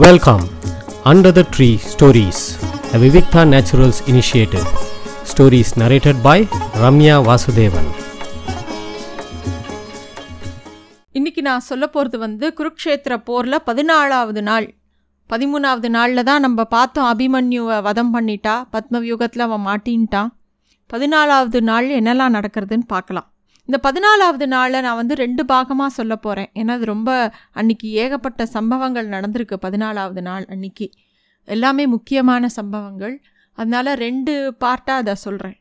Welcome under the tree stories the Vivikta naturals initiative stories narrated by Ramya Vasudevan இன்னைக்கு நான் சொல்ல போகிறது வந்து குருக்ஷேத்திர போரில் பதினாலாவது நாள். பதிமூணாவது நாளில் தான் நம்ம பார்த்தோம் அபிமன்யுவை வதம் பண்ணிட்டா பத்மவியூகத்தில் அவன் மாட்டின்ட்டான். பதினாலாவது நாள் என்னெல்லாம் நடக்கிறதுன்னு பார்க்கலாம். இந்த பதினாலாவது நாளில் நான் வந்து ரெண்டு பாகமாக சொல்ல போகிறேன் ஏன்னா அது ரொம்ப அன்னைக்கு ஏகப்பட்ட சம்பவங்கள் நடந்திருக்கு பதினாலாவது நாள் அன்னைக்கு. எல்லாமே முக்கியமான சம்பவங்கள். அதனால் ரெண்டு பார்ட்டாக அதை சொல்கிறேன்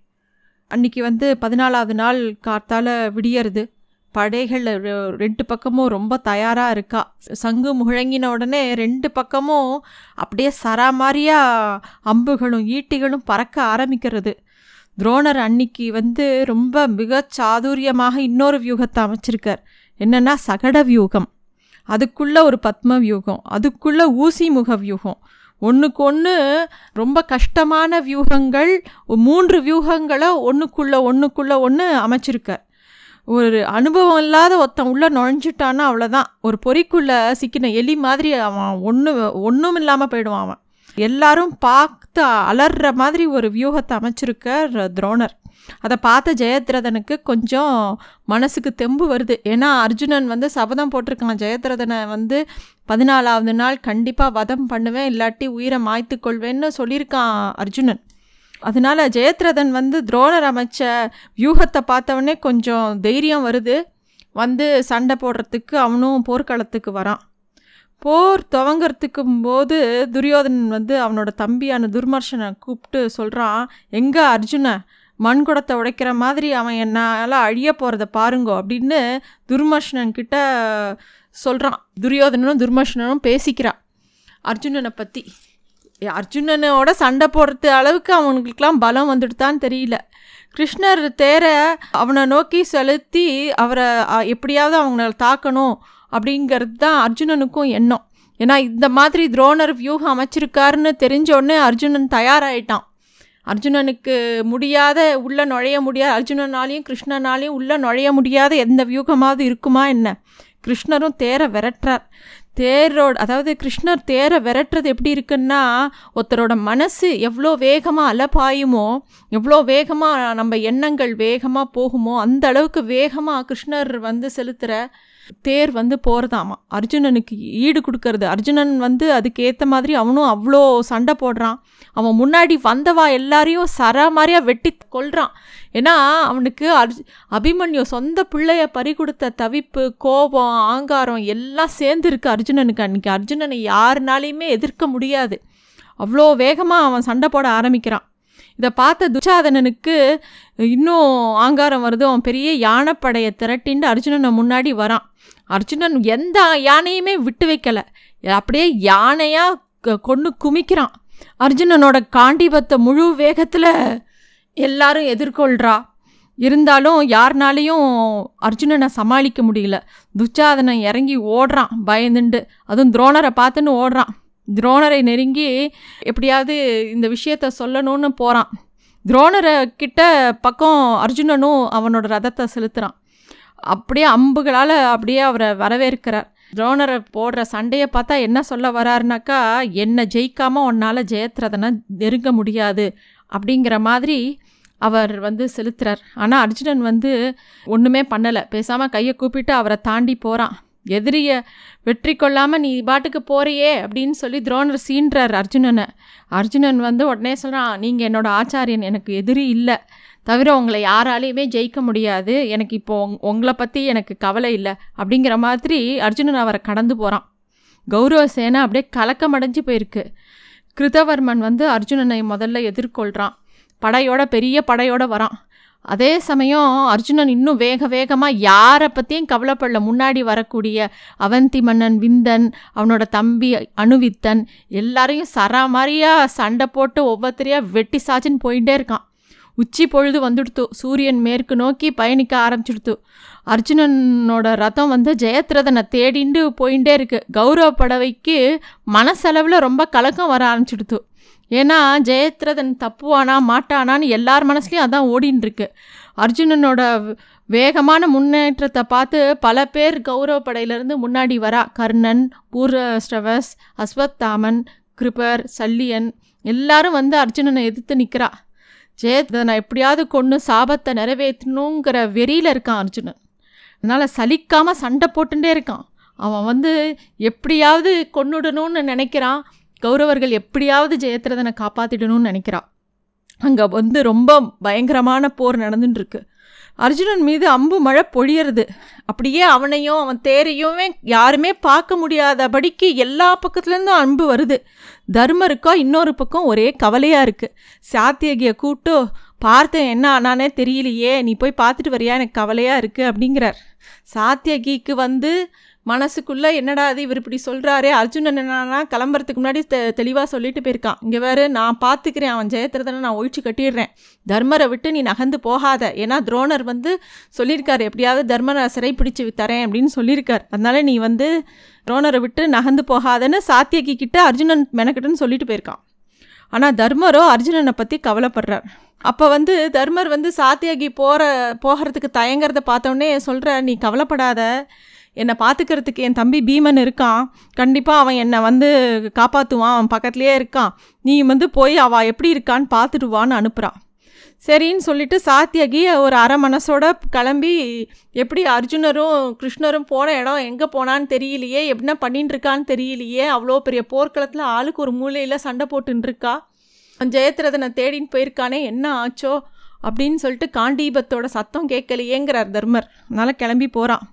அன்னைக்கு வந்து பதினாலாவது நாள் காத்தால் விடியறது. படைகள் ரெ- ரெண்டு பக்கமும் ரொம்ப தயாராக இருக்கா. சங்கு முழங்கின உடனே ரெண்டு பக்கமும் அப்படியே சராமாரியாக அம்புகளும் ஈட்டிகளும் பறக்க ஆரம்பிக்கிறது. துரோணர் அன்னைக்கு வந்து ரொம்ப மிக சாதுரியமாக இன்னொரு வியூகத்தை அமைச்சிருக்கார். என்னென்னா சகட வியூகம். அதுக்குள்ளே ஒரு பத்ம வியூகம். அதுக்குள்ளே ஊசி முக வியூகம். ஒன்றுக்கு ஒன்று ரொம்ப கஷ்டமான வியூகங்கள் மூன்று வியூகங்களை ஒன்றுக்குள்ளே ஒன்றுக்குள்ளே ஒன்று அமைச்சிருக்கார். ஒரு அனுபவம் இல்லாத ஒருத்தன் உள்ளே நுழைஞ்சிட்டான்னா அவ்வளோதான் ஒரு பொறிக்குள்ளே சிக்கின எலி மாதிரி அவன் ஒன்று ஒன்றும் இல்லாமல் போயிடுவான் அவன். எல்லாரும் பார்த்து அலறுற மாதிரி ஒரு வியூகத்தை அமைச்சிருக்கார் துரோணர். அதை பார்த்த ஜெயத்ரதனுக்கு கொஞ்சம் மனசுக்கு தெம்பு வருது. ஏன்னா அர்ஜுனன் வந்து சபதம் போட்டிருக்கான். ஜெயத்ரதனை வந்து பதினாலாவது நாள் கண்டிப்பாக வதம் பண்ணுவேன் இல்லாட்டி உயிரை மாய்த்து கொள்வேன்னு சொல்லியிருக்கான் அர்ஜுனன். அதனால ஜெயத்ரதன் வந்து துரோணர் அமைச்ச வியூகத்தை பார்த்தவொடனே கொஞ்சம் தைரியம் வருது. வந்து சண்டை போடுறதுக்கு அவனும் போர்க்களத்துக்கு வரான். போர் துவங்கறதுக்கும் போது துரியோதனன் வந்து அவனோட தம்பியான துர்மர்ஷனை கூப்பிட்டு சொல்கிறான் எங்கே அர்ஜுனை? மண்குடத்தை உடைக்கிற மாதிரி அவன் என்னால் அழிய போகிறத பாருங்கோ அப்படின்னு துர்மர்ஷனன்கிட்ட சொல்கிறான் துரியோதனனும் துர்மர்ஷனனும் பேசிக்கிறான் அர்ஜுனனை பற்றி அர்ஜுனனோட சண்டை போடுறது அளவுக்கு அவனுங்களுக்கெல்லாம் பலம் வந்துடுதான்னு தெரியல. கிருஷ்ணர் தேரை அவனை நோக்கி செலுத்தி அவரை எப்படியாவது அவங்கள தாக்கணும். அப்படிங்கிறது தான் அர்ஜுனனுக்கும் எண்ணம். ஏன்னா இந்த மாதிரி துரோணர் வியூகம் அமைச்சிருக்காருன்னு தெரிஞ்ச உடனே அர்ஜுனன் தயாராகிட்டான் அர்ஜுனனுக்கு முடியாத உள்ளே நுழைய முடியாத அர்ஜுனனாலையும் கிருஷ்ணனாலையும் உள்ளே நுழைய முடியாத எந்த வியூகமாவது இருக்குமா என்ன? கிருஷ்ணரும் தேரை விரட்டுறார். தேரோட அதாவது கிருஷ்ணர் தேரை விரட்டுறது எப்படி இருக்குன்னா ஒருத்தரோட மனசு எவ்வளோ வேகமாக அலப்பாயுமோ எவ்வளோ வேகமாக நம்ம எண்ணங்கள் வேகமாக போகுமோ அந்த அளவுக்கு வேகமாக கிருஷ்ணர் வந்து செலுத்துகிற தேர் வந்து போகிறதாமா அர்ஜுனனுக்கு ஈடு கொடுக்கறது. அர்ஜுனன் வந்து அதுக்கேற்ற மாதிரி அவனும் அவ்வளோ சண்டை போடுறான். அவன் முன்னாடி வந்தவா எல்லாரையும் சர மாதிரியாக வெட்டி கொள்கிறான் ஏன்னா அவனுக்கு அர்ஜ் அபிமன்யு சொந்த பிள்ளைய பறி கொடுத்த தவிப்பு கோபம் ஆங்காரம் எல்லாம் சேர்ந்துருக்கு அர்ஜுனனுக்கு அன்றைக்கி அர்ஜுனனை யாருனாலையுமே எதிர்க்க முடியாது. அவ்வளோ வேகமாக அவன் சண்டை போட ஆரம்பிக்கிறான். இதை பார்த்த துச்சாதனனுக்கு இன்னும் ஆங்காரம் வருது. அவன் பெரிய யானைப்படையை திரட்டின்னு அர்ஜுனனை முன்னாடி வரான். அர்ஜுனன் எந்த யானையுமே விட்டு வைக்கலை. அப்படியே யானையாக கொண்டு குமிக்கிறான். அர்ஜுனனோட காண்டிபத்தை முழு வேகத்தில் எல்லாரும் எதிர்கொள்கிறா இருந்தாலும் யாருனாலையும் அர்ஜுனனை சமாளிக்க முடியல. துச்சாதனன் இறங்கி ஓடுறான் பயந்துண்டு. அதுவும் துரோணரை பார்த்துன்னு ஓடுறான். துரோணரை நெருங்கி எப்படியாவது இந்த விஷயத்த சொல்லணும்னு போகிறான் துரோணரை கிட்ட பக்கம் அர்ஜுனனும் அவனோட ரதத்தை செலுத்துகிறான் அப்படியே அம்புகளால் அப்படியே அவரை வரவேற்கிறார். துரோணரை போடுற சண்டையை பார்த்தா என்ன சொல்ல வராருனாக்கா என்னை ஜெயிக்காமல் உன்னால் ஜெயத்ரதனை நெருங்க முடியாது அப்படிங்கிற மாதிரி அவர் வந்து செலுத்துறார். ஆனால் அர்ஜுனன் வந்து ஒன்றுமே பண்ணலை. பேசாமல் கையை கூப்பிட்டு அவரை தாண்டி போகிறான் எதிரியை வெற்றி கொள்ளாமல் நீ பாட்டுக்கு போறியே அப்படின்னு சொல்லி துரோணர் சீன்றார் அர்ஜுனனை. அர்ஜுனன் வந்து உடனே சொல்கிறான் நீங்கள் என்னோடய ஆச்சாரியன் எனக்கு எதிரி இல்லை. தவிர உங்களை யாராலையுமே ஜெயிக்க முடியாது. எனக்கு இப்போ உங் உங்களை பற்றி எனக்கு கவலை இல்லை. அப்படிங்கிற மாதிரி அர்ஜுனன் அவரை கடந்து போகிறான் கௌரவ சேனை அப்படியே கலக்கமடைஞ்சு போயிருக்கு. கிருதவர்மன் வந்து அர்ஜுனனை முதல்ல எதிர்கொள்கிறான் படையோட பெரிய படையோட வரான். அதே சமயம் அர்ஜுனன் இன்னும் வேக வேகமாக யாரை பற்றியும் கவலைப்படல. முன்னாடி வரக்கூடிய அவந்தி மன்னன் விந்தன் அவனோட தம்பி அணுவித்தன் எல்லாரையும் சரா மாதிரியாக சண்டை போட்டு ஒவ்வொருத்தரையாக வெட்டி சாச்சின்னு போயிட்டே இருக்கான். உச்சி பொழுது வந்துடுத்து. சூரியன் மேற்கு நோக்கி பயணிக்க ஆரம்பிச்சிடுத்து. அர்ஜுனனோட ரதம் வந்து ஜெயத்ரதனை தேடிண்டு போயிட்டே இருக்கு. கௌரவ படவைக்கு மனசளவில் ரொம்ப கலக்கம் வர ஆரம்பிச்சிடுத்து. ஏன்னா ஜெயத்ரதன் தப்புவானா மாட்டானான்னு எல்லார் மனசுலையும் அதான் ஓடின்னு இருக்கு அர்ஜுனனோட வேகமான முன்னேற்றத்தை பார்த்து பல பேர் கௌரவ படையிலேருந்து முன்னாடி வரா. கர்ணன் பூர்வஸ்ரவஸ் அஸ்வத்தாமன் கிருபர் சல்லியன் எல்லாரும் வந்து அர்ஜுனனை எதிர்த்து நிற்கிறா ஜெயத்ரதனை எப்படியாவது கொன்று சாபத்தை நிறைவேற்றணுங்கிற வெறியில் இருக்கான் அர்ஜுனன். அதனால் சலிக்காமல் சண்டை போட்டுட்டே இருக்கான். அவன் வந்து எப்படியாவது கொண்டுடணும்னு நினைக்கிறான். கௌரவர்கள் எப்படியாவது ஜெயத்ரதனை காப்பாற்றிடணும்னு நினைக்கிறா. அங்கே வந்து ரொம்ப பயங்கரமான போர் நடந்துட்டுருக்கு. அர்ஜுனன் மீது அம்பு மழை பொழியறது. அப்படியே அவனையும் அவன் தேரையுமே யாருமே பார்க்க முடியாதபடிக்கு எல்லா பக்கத்துலேருந்தும் அன்பு வருது. தர்மருக்கோ இன்னொரு பக்கம் ஒரே கவலையாக இருக்குது சாத்தியகியை கூப்பிட்டு பார்த்தேன் என்ன ஆனானே தெரியலையே நீ போய் பார்த்துட்டு வரியா? எனக்கு கவலையாக இருக்குது அப்படிங்கிறார். சாத்தியகிக்கு வந்து மனசுக்குள்ளே என்னடா அது இவர் இப்படி சொல்கிறாரே அர்ஜுனன் என்னன்னா கிளம்புறதுக்கு முன்னாடி தெ தெளிவாக சொல்லிட்டு போயிருக்கான். இங்கே வேறு நான் பார்த்துக்கிறேன் அவன் ஜெயத்திரதனை நான் ஒழிச்சு கட்டிடுறேன். தர்மரை விட்டு நீ நகர்ந்து போகாத. ஏன்னா துரோணர் வந்து சொல்லியிருக்காரு எப்படியாவது தர்மரை சிறை பிடிச்சி தரேன் அப்படின்னு சொல்லியிருக்கார். அதனால நீ வந்து துரோணரை விட்டு நகர்ந்து போகாதன்னு சாத்தியகி கிட்ட அர்ஜுனன் மெனக்கிட்டுன்னு சொல்லிட்டு போயிருக்கான். ஆனால் தர்மரோ அர்ஜுனனை பற்றி கவலைப்படுறார். அப்போ வந்து தர்மர் வந்து சாத்தியாகி போகிற போகிறதுக்கு தயங்கிறத பார்த்தோன்னே சொல்கிற நீ கவலைப்படாத. என்னை பார்த்துக்கிறதுக்கு என் தம்பி பீமன் இருக்கான். கண்டிப்பாக அவன் என்னை வந்து காப்பாற்றுவான் அவன் பக்கத்துலேயே இருக்கான். நீ வந்து போய் அவள் எப்படி இருக்கான்னு பார்த்துடுவான்னு அனுப்புகிறான் சரின்னு சொல்லிட்டு சாத்தியகி ஒரு அரை மனசோட கிளம்பி எப்படி அர்ஜுனரும் கிருஷ்ணரும் போன இடம் எங்கே போனான்னு தெரியலையே என்ன பண்ணிட்டு இருக்கான்னு தெரியலையே அவ்வளோ பெரிய போர்க்களத்தில் ஆளுக்கு ஒரு மூலையில் சண்டை போட்டுருக்கா ஜெயத்ரதனை தேடின்னு போயிருக்கானே என்ன ஆச்சோ? அப்படின்னு சொல்லிட்டு காண்டீபத்தோட சத்தம் கேட்கலையேங்கிறார் தர்மர். அதனால் கிளம்பி போகிறான்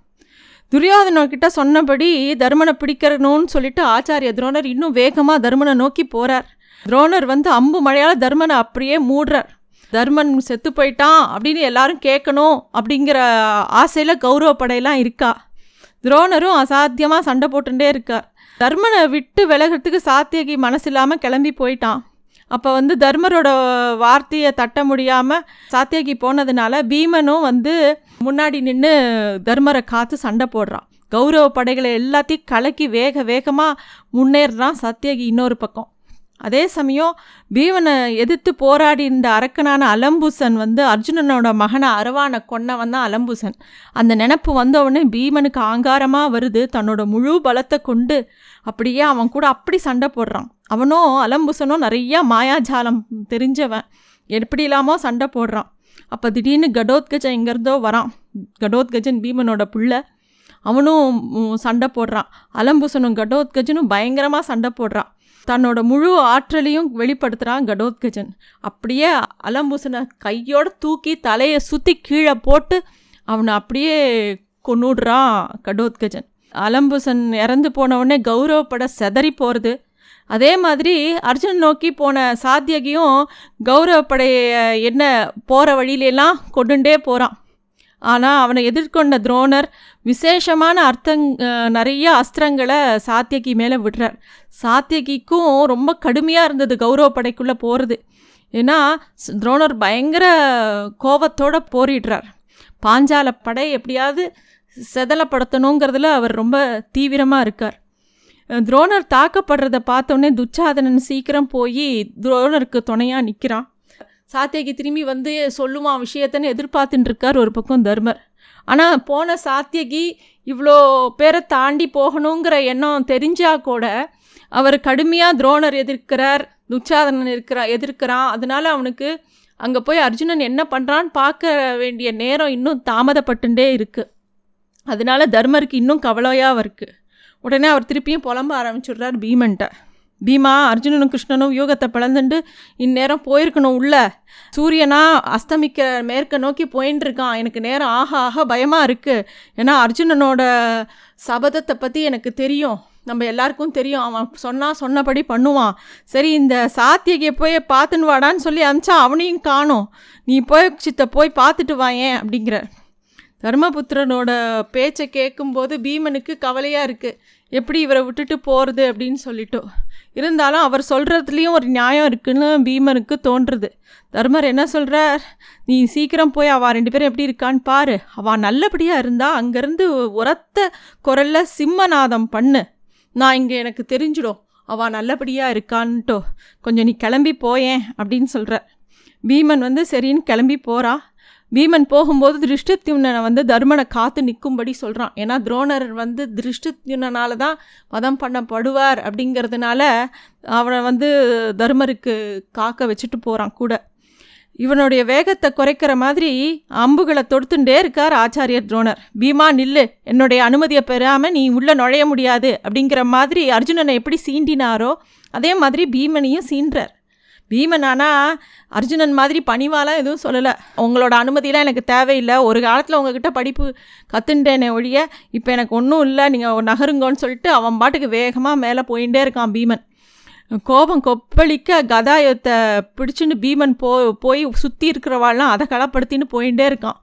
துரியோதனர்கிட்ட சொன்னபடி தர்மனை பிடிக்கிறணும்னு சொல்லிட்டு ஆச்சாரிய துரோணர் இன்னும் வேகமாக தர்மனை நோக்கி போகிறார் துரோணர் வந்து அம்பு மழையால் தர்மனை அப்படியே மூடுறார். தர்மன் செத்து போயிட்டான் அப்படின்னு எல்லாரும் கேட்கணும் அப்படிங்கிற ஆசையில் கௌரவ படையெல்லாம் இருக்கா. துரோணரும் அசாத்தியமாக சண்டை போட்டுட்டே இருக்கார். தர்மனை விட்டு விலகிறதுக்கு சாத்தியகி மனசு இல்லாமல் கிளம்பி போயிட்டான். அப்போ வந்து தர்மரோட வார்த்தையை தட்ட முடியாமல் சாத்தியகி போனதுனால பீமனும் வந்து முன்னாடி நின்று தர்மரை காத்து சண்டை போடுறான். கௌரவ படைகளை எல்லாத்தையும் கலக்கி வேக வேகமாக முன்னேறுறான் சத்தியகி இன்னொரு பக்கம். அதே சமயம் பீமனை எதிர்த்து போராடி இருந்த அரக்கனான அலம்பூசன் வந்து அர்ஜுனனோட மகனை அரவானை கொன்னவன் தான் அலம்பூசன். அந்த நினப்பு வந்தவுடனே பீமனுக்கு ஆங்காரமாக வருது. தன்னோட முழு பலத்தை கொண்டு அப்படியே அவன் கூட அப்படி சண்டை போடுறான். அவனும் அலம்பூசனும் நிறையா மாயாஜாலம் தெரிஞ்சவன். எப்படி இல்லாமல் சண்டை போடுறான். அப்போ திடீர்னு கடோத்கஜன் எங்கேருந்தோ வரான். கடோத்கஜன் பீமனோட புள்ள. அவனும் சண்டை போடுறான். அலம்பூசனும் கடோத்கஜனும் பயங்கரமாக சண்டை போடுறான். தன்னோட முழு ஆற்றலையும் வெளிப்படுத்துகிறான் கடோத்கஜன். அப்படியே அலம்பூசனை கையோட தூக்கி தலையை சுற்றி கீழே போட்டு அவனை அப்படியே கொண்டுடுறான் கடோத்கஜன். அலம்பூசன் இறந்து போனவுடனே கௌரவப்பட செதறி போகிறது அதே மாதிரி அர்ஜுன் நோக்கி போன சாத்தியகியும் கௌரவப்படையை என்ன போகிற வழியிலெல்லாம் கொண்டுண்டே போகிறான் ஆனால் அவனை எதிர்கொண்ட துரோணர் விசேஷமான அர்த்தங் நிறைய அஸ்திரங்களை சாத்தியகி மேலே விடுறார். சாத்தியகிக்கும் ரொம்ப கடுமையாக இருந்தது கௌரவ படைக்குள்ளே போகிறது ஏன்னா துரோணர் பயங்கர கோபத்தோடு போரிடுறார். பாஞ்சால படை எப்படியாவது செதலப்படுத்தணுங்கிறதுல அவர் ரொம்ப தீவிரமாக இருக்கார். துரோணர் தாக்கப்படுறத பார்த்தோன்னே துச்சாதனன் சீக்கிரம் போய் துரோணருக்கு துணையாக நிற்கிறான் சாத்தியகி திரும்பி வந்து சொல்லுவான் விஷயத்தன்னு எதிர்பார்த்துட்டு இருக்கார் ஒரு பக்கம் தர்மர். ஆனால் போன சாத்தியகி இவ்வளோ பேரை தாண்டி போகணுங்கிற எண்ணம் தெரிஞ்சால் கூட அவர் கடுமையாக துரோணர் எதிர்க்கிறார் துச்சாதனன் இருக்கிறா எதிர்க்கிறான். அதனால அவனுக்கு அங்கே போய் அர்ஜுனன் என்ன பண்ணுறான்னு பார்க்க வேண்டிய நேரம் இன்னும் தாமதப்பட்டுட்டே இருக்குது அதனால தர்மருக்கு இன்னும் கவலையாக இருக்குது உடனே அவர் திருப்பியும் புலம்ப ஆரம்பிச்சுடுறார் பீமன்ட்ட. பீமா அர்ஜுனனும் கிருஷ்ணனும் யோகத்தை பிளந்துண்டு இந்நேரம் போயிருக்கணும் உள்ள. சூரியனா அஸ்தமிக்க மேற்க நோக்கி போயின்னு இருக்கான் எனக்கு நேரம் ஆக ஆக பயமாக இருக்குது ஏன்னா அர்ஜுனனோட சபதத்தை பற்றி எனக்கு தெரியும். நம்ம எல்லாருக்கும் தெரியும். அவன் சொன்னால் சொன்னபடி பண்ணுவான். சரி இந்த சாத்தியகியை போய் பார்த்துன்னு வாடான்னு சொல்லி அனுப்பிச்சா அவனையும் காணும். நீ போய் சித்த போய் பார்த்துட்டு வாயேன் அப்படிங்கிற. தர்மபுத்திரனோட பேச்சை கேட்கும்போது பீமனுக்கு கவலையாக இருக்குது எப்படி இவரை விட்டுட்டு போகிறது அப்படின்னு சொல்லிட்டோம். இருந்தாலும் அவர் சொல்கிறதுலேயும் ஒரு நியாயம் இருக்குன்னு பீமனுக்கு தோன்றுறது தர்மர் என்ன சொல்கிறார் நீ சீக்கிரம் போய் அவள் ரெண்டு பேரும் எப்படி இருக்கான்னு பாரு. அவள் நல்லபடியாக இருந்தால் அங்கேருந்து உரத்த குரலில் சிம்மநாதம் பண்ணு. நான் இங்கே எனக்கு தெரிஞ்சிடும். அவள் நல்லபடியாக இருக்கான்ட்டோ. கொஞ்சம் நீ கிளம்பி போயேன் அப்படின்னு சொல்கிற பீமன் வந்து சரின்னு கிளம்பி போகிறா பீமன் போகும்போது திருஷ்டத்யும்னனை வந்து தர்மனை காத்து நிற்கும்படி சொல்கிறான் ஏன்னா துரோணர் வந்து திருஷ்டத்யும்னால தான் வதம் பண்ணப்படுவார் அப்படிங்கிறதுனால அவனை வந்து தர்மருக்கு காக்க வச்சுட்டு போகிறான் கூட. இவனுடைய வேகத்தை குறைக்கிற மாதிரி அம்புகளை தொடுத்துட்டே இருக்கார் ஆச்சாரியர் துரோணர். பீமா நில்லு என்னுடைய அனுமதியை பெறாமல் நீ உள்ளே நுழைய முடியாது அப்படிங்கிற மாதிரி அர்ஜுனனை எப்படி சீண்டினாரோ அதே மாதிரி பீமனையும் சீன்றார் பீமன் ஆனால் அர்ஜுனன் மாதிரி பணிவாலாம் எதுவும் சொல்லலை. உங்களோட அனுமதியெலாம் எனக்கு தேவையில்லை. ஒரு காலத்தில் உங்ககிட்ட படிப்பு கற்றுண்டேனே ஒழிய இப்போ எனக்கு ஒன்றும் இல்லை. நீங்கள் நகருங்கன்னு சொல்லிட்டு அவன் பாட்டுக்கு வேகமாக மேலே போயிட்டே இருக்கான் பீமன். கோபம் கொப்பளிக்க கதாயத்தை பிடிச்சின்னு பீமன் போ போய் சுற்றி இருக்கிறவாள்லாம் அதை களப்படுத்தின்னு போயிட்டே இருக்கான்.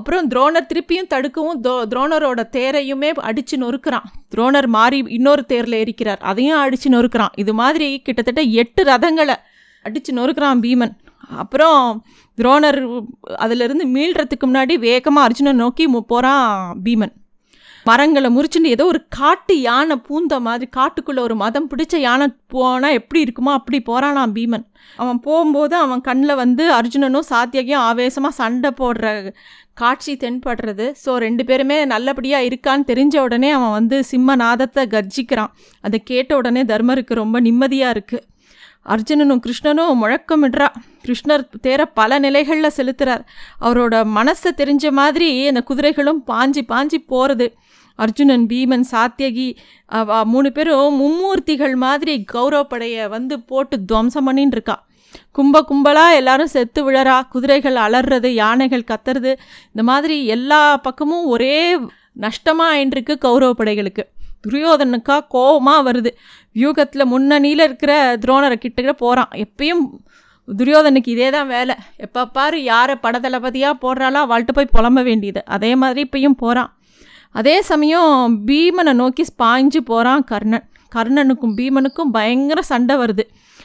அப்புறம் துரோணர் திருப்பியும் தடுக்கவும் துரோ துரோணரோட தேரையுமே அடித்து நொறுக்கிறான். துரோணர் மாறி இன்னொரு தேரில் எரிக்கிறார் அதையும் அடித்து நொறுக்கிறான். இது மாதிரி கிட்டத்தட்ட எட்டு ரதங்களை அடித்து நொறுக்கிறான் பீமன். அப்புறம் துரோணர் அதிலிருந்து மீள்றதுக்கு முன்னாடி வேகமாக அர்ஜுனன் நோக்கி போகிறான் பீமன். மரங்களை முறிச்சுன்னு ஏதோ ஒரு காட்டு யானை பூந்த மாதிரி காட்டுக்குள்ளே ஒரு மதம் பிடிச்ச யானை போனால் எப்படி இருக்குமோ அப்படி போகிறானான் பீமன். அவன் போகும்போது அவன் கண்ணில் வந்து அர்ஜுனனும் சாத்தியகையும் ஆவேசமாக சண்டை போடுற காட்சி தென்படுறது. ஸோ ரெண்டு பேருமே நல்லபடியாக இருக்கான்னு தெரிஞ்ச உடனே அவன் வந்து சிம்ம நாதத்தை கர்ஜிக்கிறான். அதை கேட்ட உடனே தர்மருக்கு ரொம்ப நிம்மதியாக இருக்குது அர்ஜுனனும் கிருஷ்ணனும் முழக்கமிடுறா. கிருஷ்ணர் தேர பல நிலைகளில் செலுத்துகிறார் அவரோட மனசை தெரிஞ்ச மாதிரி அந்த குதிரைகளும் பாஞ்சி பாஞ்சி போகிறது அர்ஜுனன் பீமன் சாத்தியகி மூணு பேரும் மும்மூர்த்திகள் மாதிரி கௌரவப்படையை வந்து போட்டு துவம்சம் பண்ணின்னு இருக்கா. கும்ப கும்பலாக எல்லாரும் செத்து விழறா. குதிரைகள் அலறது யானைகள் கத்துறது. இந்த மாதிரி எல்லா பக்கமும் ஒரே நஷ்டமாக ஆயின்றிருக்கு கௌரவப்படைகளுக்கு. துரியோதனுக்கா கோபமாக வருது. வியூகத்தில் முன்னணியில் இருக்கிற துரோணரை கிட்ட போகிறான் எப்பயும் துரியோதனுக்கு இதே தான் வேலை. எப்போ பாரு யாரை படதளபதியாக போடுறாளோ அவள்கிட்ட போய் புலம்ப வேண்டியது. அதே மாதிரி இப்பயும் போகிறான் அதே சமயம் பீமனை நோக்கி பாய்ஞ்சு போகிறான் கர்ணன். கர்ணனுக்கும் பீமனுக்கும் பயங்கர சண்டை வருது.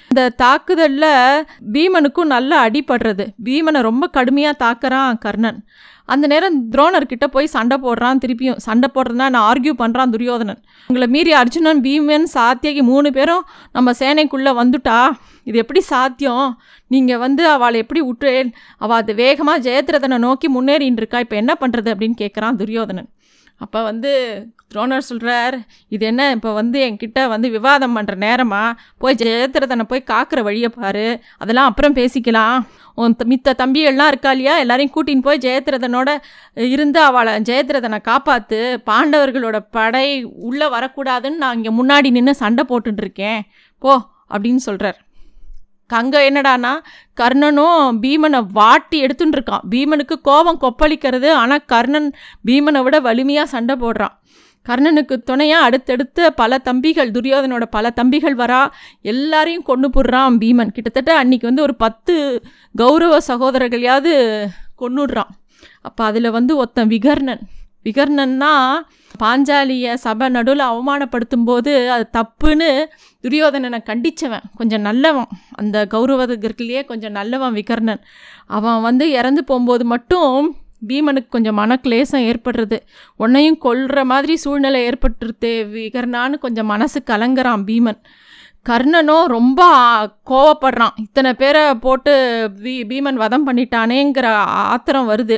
இந்த தாக்குதலில் பீமனுக்கும் நல்லா அடிபடுறது. பீமனை ரொம்ப கடுமையாக தாக்குறான் கர்ணன். அந்த நேரம் துரோணர்கிட்ட போய் சண்டை போடுறான் திருப்பியும் சண்டை போடுறதுனா நான் ஆர்கியூ பண்ணுறான் துரியோதனன். உங்களை மீறி அர்ஜுனன் பீமன் சாத்தியகி மூணு பேரும் நம்ம சேனைக்குள்ளே வந்துட்டா இது எப்படி சாத்தியம்? நீங்கள் வந்து அவளை எப்படி விட்டு அவள் அது வேகமாக ஜெயத்ரதனை நோக்கி முன்னேறின்னு இருக்கா இப்போ என்ன பண்ணுறது அப்படின்னு கேட்குறான் துரியோதனன். அப்போ வந்து துரோணர் சொல்கிறார் இது என்ன? இப்போ வந்து என்கிட்ட வந்து விவாதம் பண்ணுற நேரமா? போய் ஜெயத்ரதனை போய் காக்கிற வழியை பாரு. அதெல்லாம் அப்புறம் பேசிக்கலாம். உன் மித்த தம்பிகள்லாம் இருக்கா இல்லையா? எல்லாரையும் கூட்டின்னு போய் ஜெயத்ரதனோட இருந்து அவளை ஜெயத்ரதனை காப்பாற்று பாண்டவர்களோட படை உள்ளே வரக்கூடாதுன்னு நான் இங்கே முன்னாடி நின்று சண்டை போட்டுருக்கேன் போ அப்படின்னு சொல்கிறார் கங்க என்னடானா கர்ணனும் பீமனை வாட்டி எடுத்துன்னு இருக்கான் பீமனுக்கு கோபம் கொப்பளிக்கிறது ஆனால் கர்ணன் பீமனை விட வலிமையாக சண்டை போடுறான். கர்ணனுக்கு துணையாக அடுத்தடுத்து பல தம்பிகள் துரியோதனோட பல தம்பிகள் வரா எல்லாரையும் கொண்டு போடுறான் பீமன். கிட்டத்தட்ட அன்றைக்கி வந்து ஒரு பத்து கௌரவ சகோதரர்களையாவது கொண்டுடுறான் அப்போ அதில் வந்து ஒருத்தன் விகர்ணன். விகர்ணன்னா பாஞ்சாலியை சபை நடுவில் அவமானப்படுத்தும் போது அது தப்புன்னு துரியோதனனை கண்டித்தவன் கொஞ்சம் நல்லவன். அந்த கௌரவர்களையே கொஞ்சம் நல்லவன் விகர்ணன். அவன் வந்து இறந்து போகும்போது மட்டும் பீமனுக்கு கொஞ்சம் மனக்லேசம் ஏற்படுறது. உன்னையும் கொல்ற மாதிரி சூழ்நிலை ஏற்பட்டுருது விகர்ணான்னு கொஞ்சம் மனசு கலங்குறான் பீமன். கர்ணனும் ரொம்ப கோவப்படுறான். இத்தனை பேரை போட்டு பீ பீமன் வதம் பண்ணிட்டானேங்கிற ஆத்திரம் வருது.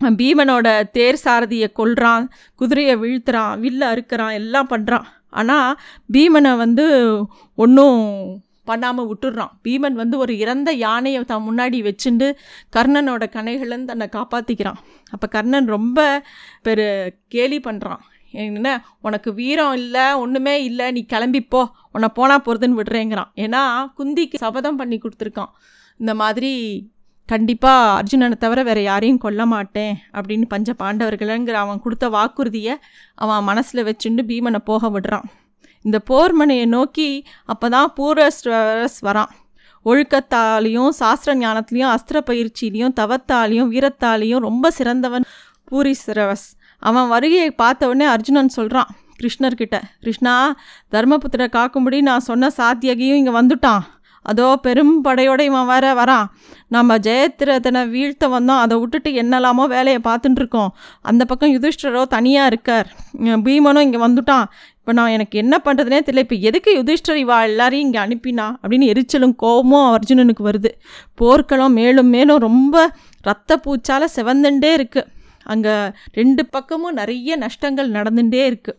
பீமனோட தேர் சாரதியை கொல்றான் குதிரையை வீழ்த்துறான் வில்ல அறுக்கிறான் எல்லாம் பண்ணுறான் ஆனால் பீமனை வந்து ஒன்றும் பண்ணாமல் விட்டுடுறான் பீமன் வந்து ஒரு இறந்த யானையை தான் முன்னாடி வச்சுண்டு கர்ணனோட கனைகள்லேருந்து தன்னை காப்பாற்றிக்கிறான் அப்போ கர்ணன் ரொம்ப பெரு கேலி பண்ணுறான் என்ன உனக்கு வீரம் இல்லை ஒன்றுமே இல்லை நீ கிளம்பிப்போ உன்னை போனால் போகிறதுன்னு விடுறேங்கிறான். ஏன்னா குந்திக்கு சபதம் பண்ணி கொடுத்துருக்கான். இந்த மாதிரி கண்டிப்பாக அர்ஜுனனை தவிர வேறு யாரையும் கொல்ல மாட்டேன் அப்படின்னு பஞ்ச பாண்டவர்கள்ங்கிற அவன் கொடுத்த வாக்குறுதியை அவன் மனசில் வச்சுண்டு பீமனை போக விடுறான். இந்த போர்மனையை நோக்கி அப்போ தான் பூரஸ்வரஸ் வரான். ஒழுக்கத்தாலையும் சாஸ்திர ஞானத்துலேயும் அஸ்திர பயிற்சியிலையும் தவத்தாலையும் வீரத்தாலையும் ரொம்ப சிறந்தவன் பூரிஸ்ரவஸ் அவன் வருகையை பார்த்த உடனே அர்ஜுனன் சொல்கிறான் கிருஷ்ணர்கிட்ட கிருஷ்ணா தர்மபுத்திரை காக்கும்படி நான் சொன்ன சாத்தியகியும் இங்கே வந்துட்டான். அதோ பெரும் படையோட இவன் வேற வரான். நம்ம ஜெயத்திரதனை வீழ்த்த வந்தோம். அதை விட்டுட்டு என்னெல்லாமோ வேலையை பார்த்துட்டு இருக்கோம். அந்த பக்கம் யுதிஷ்டரோ தனியாக இருக்கார். பீமனும் இங்கே வந்துட்டான். இப்போ நான் எனக்கு என்ன பண்ணுறதுனே தெரியல. இப்போ எதுக்கு யுதிஷ்டர் இவா எல்லாரையும் இங்கே அனுப்பினா? அப்படின்னு எரிச்சலும் கோபமும் அர்ஜுனனுக்கு வருது. போர்க்களம் மேலும் மேலும் ரொம்ப ரத்த பூச்சால் செவந்துண்டே இருக்குது அங்கே ரெண்டு பக்கமும் நிறைய நஷ்டங்கள் நடந்துகிட்டே இருக்குது